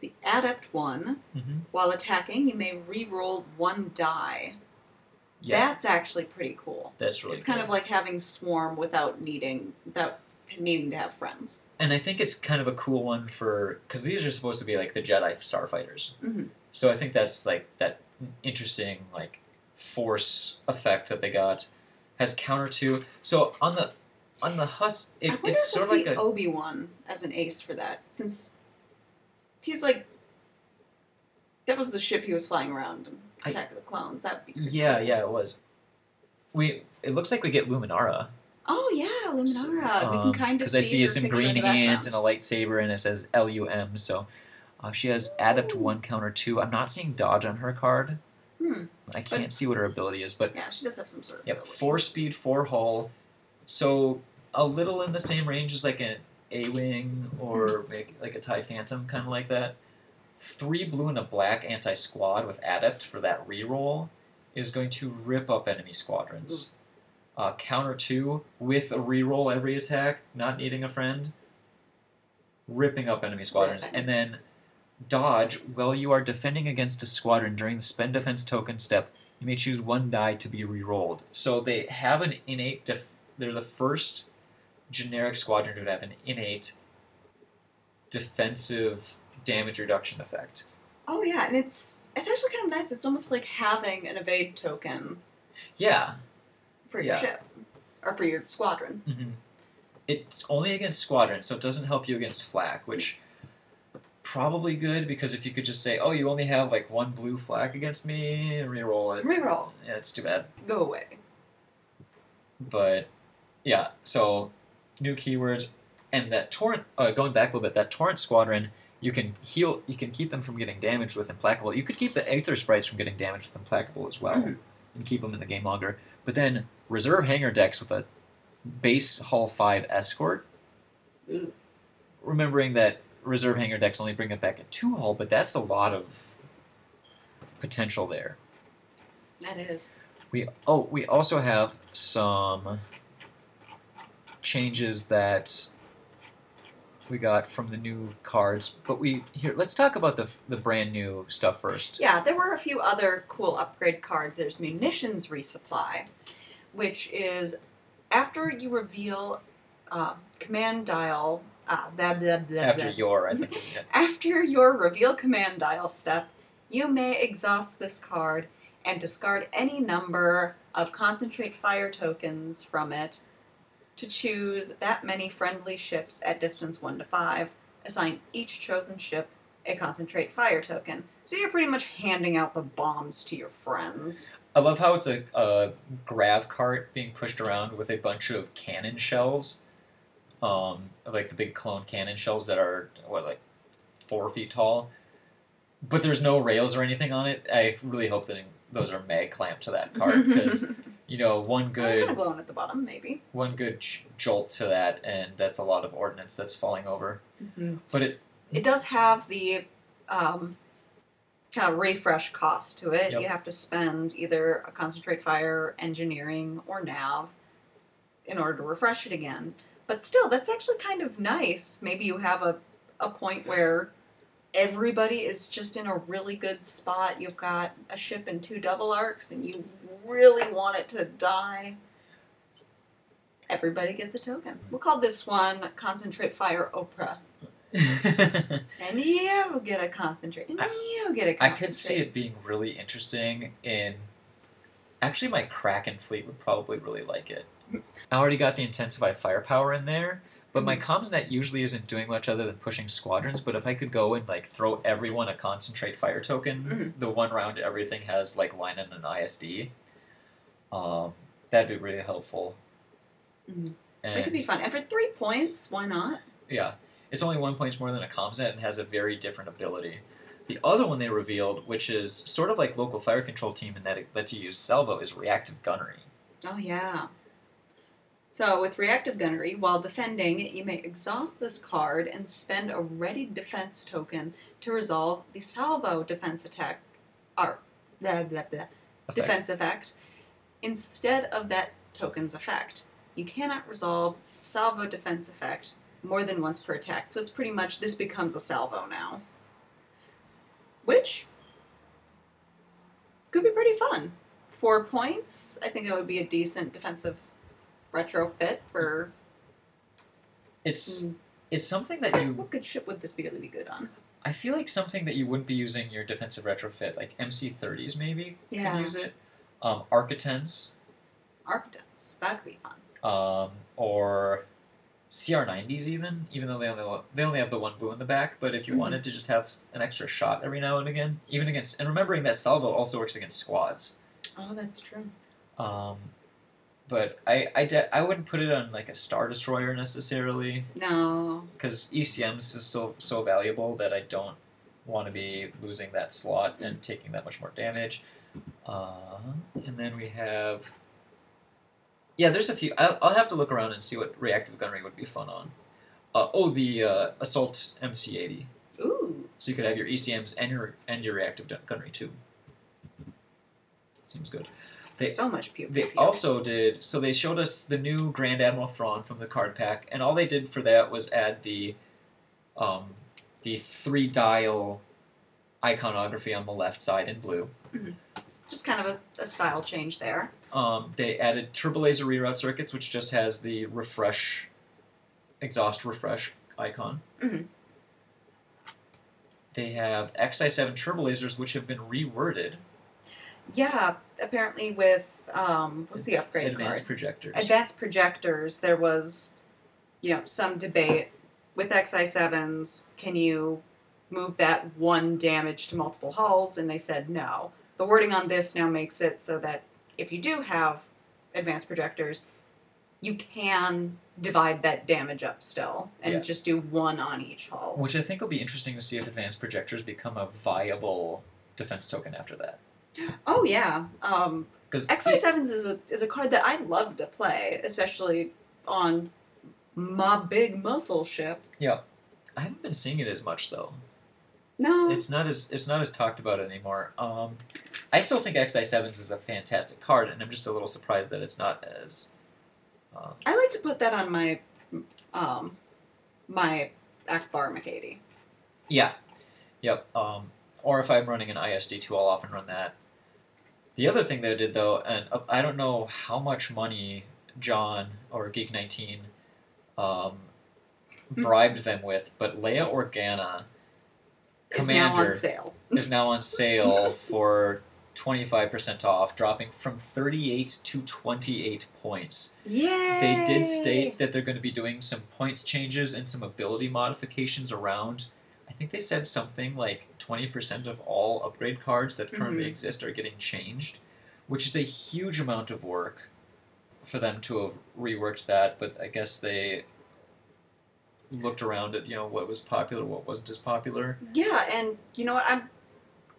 The Adept one, mhm. while attacking, you may re-roll one die. Yeah, That's actually pretty cool. that's really. it's kind of like having swarm without needing without needing to have friends. and I think it's kind of a cool one for because these are supposed to be like the Jedi starfighters. Mhm. So I think that's like that interesting like force effect that they got has counter to. So on the on the Hus, I it, it's sort of see like a Obi Wan as an ace for that, since he's like that was the ship he was flying around in I- Attack of the Clones. Pretty yeah cool. yeah it was. We it looks like we get Luminara Oh yeah, Luminara. we can kind of because see I see some green hands and a lightsaber and it says L U M. So uh, she has adept one counter two. I'm not seeing dodge on her card. Hmm. I can't see what her ability is, but Yeah, she does have some sort of. Yep, ability. four speed, four hull. So a little in the same range as like an A wing or make like a Tie Phantom, kind of like that. three blue and a black anti squad with adept for that reroll is going to rip up enemy squadrons. Uh, counter two with a reroll every attack, not needing a friend, ripping up enemy squadrons, and then dodge while you are defending against a squadron during the spend defense token step. You may choose one die to be re-rolled. So they have an innate. Def- they're the first generic squadron to have an innate defensive damage reduction effect. Oh yeah, and it's it's actually kind of nice. It's almost like having an evade token Yeah. For your Yeah. ship or for your squadron. Mm-hmm. It's only against squadrons, so it doesn't help you against flak, which probably good because if you could just say, "Oh, you only have like one blue flak against me," and re-roll it. Reroll, Yeah, it's too bad. go away. But yeah, so new keywords and that torrent. Uh, going back a little bit, that torrent squadron. You can heal. You can keep them from getting damaged with implacable. You could keep the aether sprites from getting damaged with implacable as well, Mhm. and keep them in the game longer. But then reserve hangar decks with a base hull five escort. Remembering that reserve hangar decks only bring it back at two hull, but that's a lot of potential there. That is. We oh we also have some changes that we got from the new cards, but we here let's talk about the the brand new stuff first. Yeah, there were a few other cool upgrade cards. There's munitions resupply, which is after you reveal uh, command dial. Uh, blah, blah, blah, After your, I think. After your reveal command dial step, you may exhaust this card and discard any number of concentrate fire tokens from it to choose that many friendly ships at distance 1 to 5. Assign each chosen ship a concentrate fire token. So you're pretty much handing out the bombs to your friends. I love how it's a, a grav cart being pushed around with a bunch of cannon shells, um, like the big clone cannon shells that are what like four feet tall, but there's no rails or anything on it. I really hope that those are mag clamped to that cart because you know one Kind of good blown at the bottom, maybe. one good j- jolt to that, and that's a lot of ordnance that's falling over. But it It does have the um, kind of refresh cost to it. Yep. You have to spend either a concentrate fire, engineering, or nav in order to refresh it again. But still, that's actually kind of nice. Maybe you have a, a point where everybody is just in a really good spot. You've got a ship and two double arcs, and you really want it to die. Everybody gets a token. We'll call this one Concentrate Fire Oprah. And you get a concentrate. And I- you get a I could see it being really interesting in. Actually, my Kraken fleet would probably really like it. I already got the intensify firepower in there, but my mm-hmm. comms net usually isn't doing much other than pushing squadrons. But if I could go and like throw everyone a concentrate fire token, mm-hmm. the one round everything has like line and an ISD, um, that'd be really helpful. And It could be fun. And for three points, why not? yeah, it's only one point more than a CommsNet and has a very different ability. The other one they revealed, which is sort of like local fire control team and that it lets you use salvo, is reactive gunnery. Oh, yeah. So, with reactive gunnery, while defending, you may exhaust this card and spend a ready defense token to resolve the salvo defense attack. Or, blah, blah, blah. Effect. defense effect instead of that token's effect. You cannot resolve salvo defense effect more than once per attack. So it's pretty much this becomes a salvo now. Which could be pretty fun. Four points. I think that would be a decent defensive retrofit for It's Mm. it's something that you what good ship would this be really be good on? I feel like something that you wouldn't be using your defensive retrofit, like MC30s maybe Yeah. could use it. Um, Arquitens, Architects. That could be fun. um, or CR90s even, even though they only they only have the one blue in the back. But if you Mhm. wanted to just have an extra shot every now and again, even against and remembering that salvo also works against squads. Oh, that's true. Um, but I I, de- I wouldn't put it on like a star destroyer necessarily No. because ECMs is so so valuable that I don't want to be losing that slot and taking that much more damage. Uh, and then we have. Yeah, there's a few. I'll, I'll have to look around and see what reactive gunnery would be fun on. Uh, oh, the uh, assault MC80. Ooh. so you could have your ECMs and your and your reactive gunnery too. Seems good. They- so much pew. They pew. also did so they showed us the new Grand Admiral Thrawn from the card pack, and all they did for that was add the um, the three dial iconography on the left side in blue. just kind of a, a style change there. Um, they added turbo laser reroute circuits, which just has the refresh exhaust refresh icon. Mhm. They have XI7 turbo lasers, which have been reworded. Yeah, apparently with um, what's the upgrade Advanced card? projectors. Advanced projectors. There was, you know, some debate with XI sevens. Can you move that one damage to multiple hulls? And they said no. The wording on this now makes it so that if you do have advanced projectors, you can divide that damage up still and Yeah. just do one on each hull. Which I think will be interesting to see if advanced projectors become a viable defense token after that. Oh yeah. Um, Because XI sevens is a is a card that I love to play, especially on my big muscle ship. Yeah, I haven't been seeing it as much though. No, It's not as it's not as talked about anymore. Um, I still think XI sevens is a fantastic card, and I'm just a little surprised that it's not as. Um, I like to put that on my um my Ackbar MC80. yeah, yep. Um, or if I'm running an ISD two, I'll often run that. The other thing that I did though, and uh, I don't know how much money John or Geek nineteen um, bribed them with, but Leia Organa Is now on Commander sale. is now on sale for 25% off, dropping from 38 to 28 points. Yay! They did state that they're going to be doing some points changes and some ability modifications around. I think they said something like 20% of all upgrade cards that currently Mhm. exist are getting changed, which is a huge amount of work for them to have reworked that, but I guess they looked around at, you know, what was popular, what wasn't as popular. Yeah, and you know what? I'm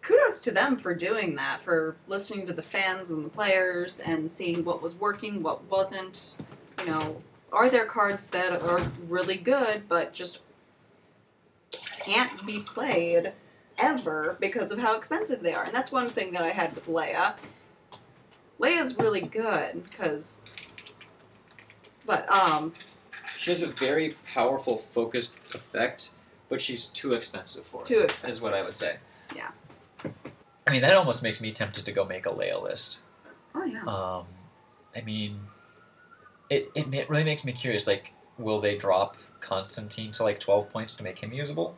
kudos to them for doing that, for listening to the fans and the players and seeing what was working, what wasn't. You know, are there cards that are really good but just can't be played ever because of how expensive they are? And that's one thing that I had with Leia. Leia's really good because, but um, She has a very powerful, focused effect, but she's too expensive for it. too expensive. Is what I would say. Yeah. I mean, that almost makes me tempted to go make a Leia list. Oh yeah. Um, I mean, it, it ma- really makes me curious. Like, will they drop Constantine to like 12 points to make him usable?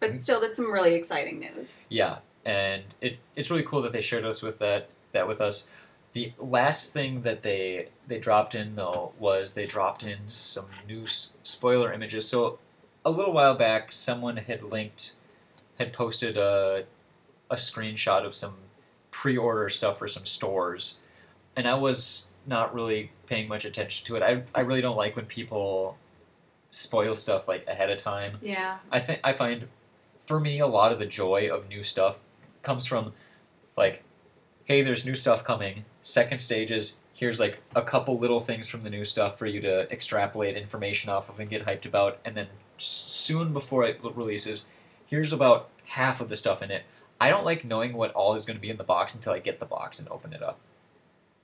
But still, that's some really exciting news. Yeah, and it, it's really cool that they shared us with that that with us. The last thing that they they dropped in though was they dropped in some new s- spoiler images. So a little while back, someone had linked had posted a a screenshot of some pre-order stuff for some stores, and I was not really paying much attention to it. I I really don't like when people spoil stuff like ahead of time. Yeah. I think I find for me a lot of the joy of new stuff comes from like hey there's new stuff coming second stage is here's like a couple little things from the new stuff for you to extrapolate information off of and get hyped about and then soon before it releases here's about half of the stuff in it i don't like knowing what all is going to be in the box until i get the box and open it up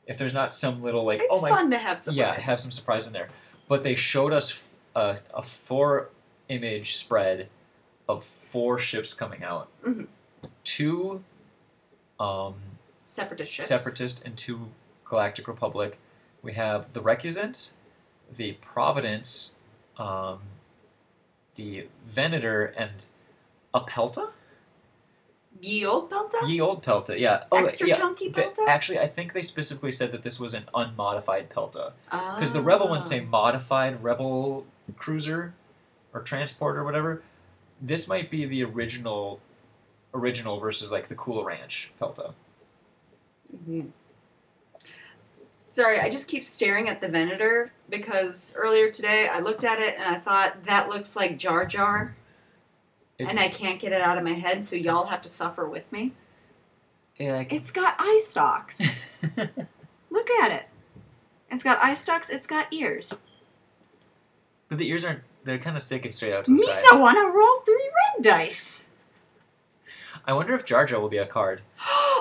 if there's not some little like It's oh my fun to have surprise. yeah, have some surprise in there. But they showed us a, a four image spread of four ships coming out. Mhm. Two um, separatist ships. Separatist and two Galactic Republic. We have the Recusant, the Providence, um, the Venator, and a Pelta? Ye old Pelta? Ye old Pelta, yeah. Oh, Extra yeah. chunky the- Pelta? actually, I think they specifically said that this was an unmodified Pelta. Because Because the Rebel ones say modified Rebel cruiser or transport or whatever. This might be the original, original versus like the Cool Ranch Pelta. Sorry, I just keep staring at the Venator because earlier today I looked at it and I thought that looks like Jar Jar, It- and I can't get it out of my head, so y'all have to suffer with me. Yeah, It's got eye stalks. Look at it. It's got eye stalks. It's got ears. but the ears aren't they're kind of sticking straight out to the side. Misa wanna roll three red dice. I wonder if Jar Jar will be a card.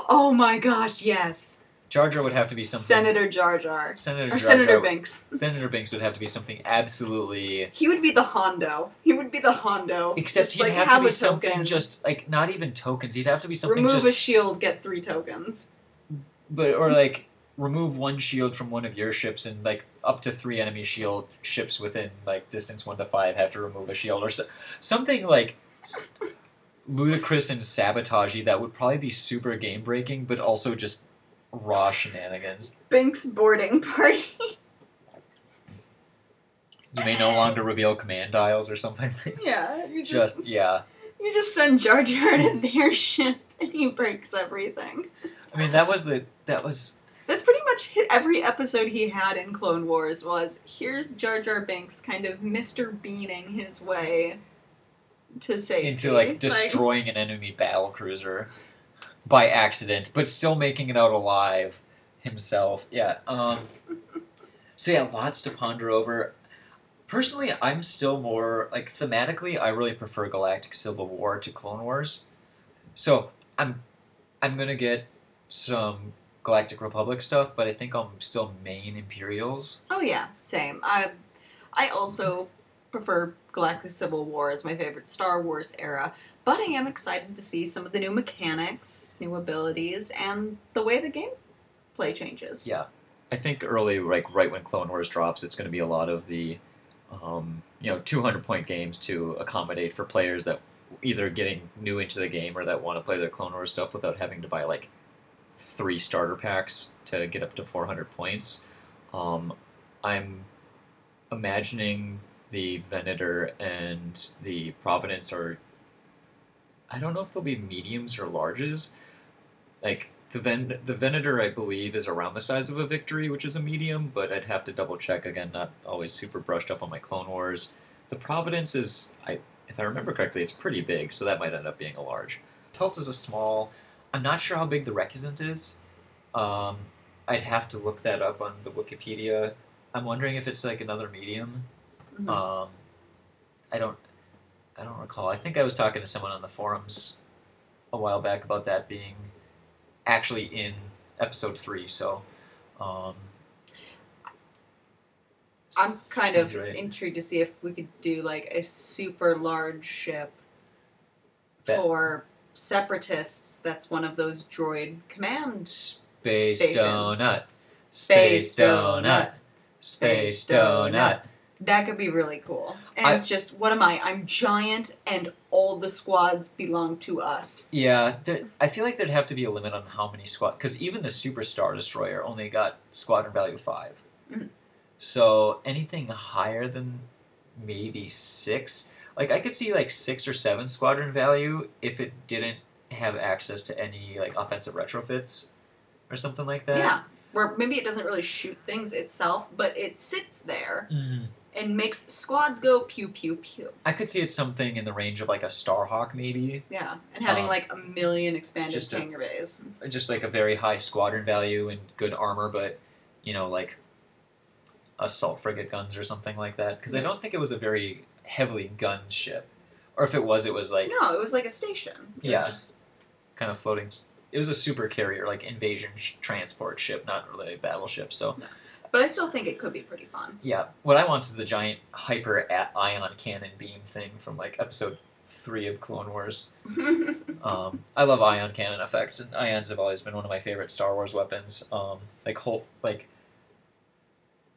oh my gosh, yes. Jar Jar would have to be something. Senator Jar Jar. Senator Or Jar Senator Jar- Binks. Senator Binks would have to be something absolutely. He would be the Hondo. He would be the Hondo. Except Just he'd like, have, to be something token. just like not even tokens. He'd have to be something remove just, a shield, get three tokens. but or like remove one shield from one of your ships and like up to three enemy shield ships within like distance one to five have to remove a shield or so, something like ludicrous and sabotagey that would probably be super game breaking, but also just raw shenanigans. Binks boarding party. You may no longer reveal command dials or something. yeah, you just, just yeah. you just send Jar Jar to their ship and he breaks everything. I mean that was the that was That's pretty much hit every episode he had in Clone Wars was here's Jar Jar Binks kind of Mr. Beaning his way to safety. into like destroying an enemy battle cruiser by accident, but still making it out alive himself. Yeah. Um, so yeah, lots to ponder over. Personally, I'm still more like thematically. I really prefer Galactic Civil War to Clone Wars. So I'm I'm gonna get some Galactic Republic stuff, but I think I'm still main Imperials. Oh yeah, same. I I also prefer Galactic Civil War is my favorite Star Wars era, but I am excited to see some of the new mechanics, new abilities, and the way the game play changes. Yeah, I think early, like right when Clone Wars drops, it's going to be a lot of the, um, you know, 200 point games to accommodate for players that either getting new into the game or that want to play their Clone Wars stuff without having to buy like three starter packs to get up to 400 points. Um, I'm imagining the Venator and the Providence are. I don't know if they'll be mediums or larges. Like the Ven- the Venator, I believe, is around the size of a Victory, which is a medium, but I'd have to double check again. Not always super brushed up on my Clone Wars. The Providence is, I if I remember correctly, it's pretty big, so that might end up being a large. Pelt is a small. I'm not sure how big the Recusant is. Um, I'd have to look that up on the Wikipedia. I'm wondering if it's like another medium. Mhm. Um, I don't, I don't recall. I think I was talking to someone on the forums a while back about that being actually in episode three. So, um, I'm kind of right. intrigued to see if we could do like a super large ship That- for separatists. That's one of those droid command. Space Stations. donut, Space space donut, Space donut. donut. That could be really cool. And I- it's just, what am I? I'm giant, and all the squads belong to us. Yeah, there, I feel like there'd have to be a limit on how many squad because even the Superstar Destroyer only got squadron value 5 Mhm. So anything higher than maybe six, like I could see like six or seven squadron value if it didn't have access to any like offensive retrofits or something like that. Yeah. Where maybe it doesn't really shoot things itself, but it sits there Mhm. And makes squads go pew pew pew. I could see it something in the range of like a Starhawk maybe, Yeah. And having Um, like a million expanded just hangar bays. just like a very high squadron value and good armor, but you know, like assault frigate guns or something like that. Because I don't think it was a very heavily gunned ship, or if it was, it was like No, it was like a station. It Yeah. Was just, kind of floating. It was a super carrier, like invasion sh- transport ship, not really a battleship. So but I still think it could be pretty fun. yeah, what I want is the giant hyper ion cannon beam thing from like episode three of Clone Wars. Um, I love ion cannon effects, and ions have always been one of my favorite Star Wars weapons. Um, like whole like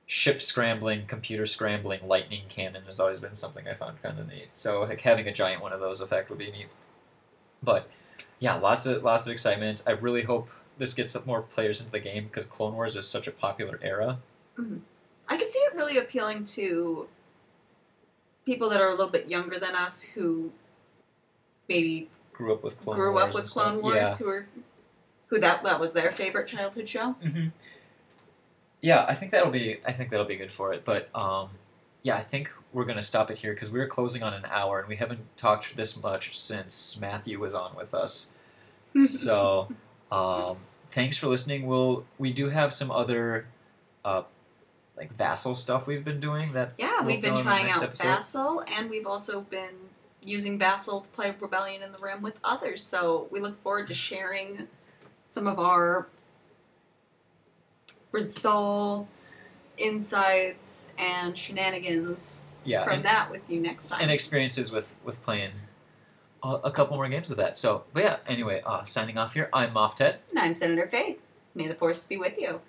ship scrambling, computer scrambling, lightning cannon has always been something I found kind of neat. So like having a giant one of those effect would be neat. But yeah, lots of lots of excitement. I really hope this gets more players into the game because Clone Wars is such a popular era. I could see it really appealing to people that are a little bit younger than us who maybe Grew up with Clone grew Wars. up with Clone. Wars, who are who that that was their favorite childhood show. Yeah. hmm Yeah, I think that'll be. I think that'll be good for it. But um, yeah, I think we're gonna stop it here because we're closing on an hour and we haven't talked this much since Matthew was on with us. so um, thanks for listening. We'll we do have some other uh, like vassal stuff we've been doing that Yeah, We'll we've been fill in the trying out episode. Vassal, and we've also been using Vassal to play Rebellion in the Rim with others. So we look forward to sharing some of our results, insights, and shenanigans yeah from and, that with you next time. and experiences with with playing a, couple more games of that. So, but yeah. Anyway, uh, signing off here. I'm Moff Ted. and I'm Senator Faith. May the Force be with you.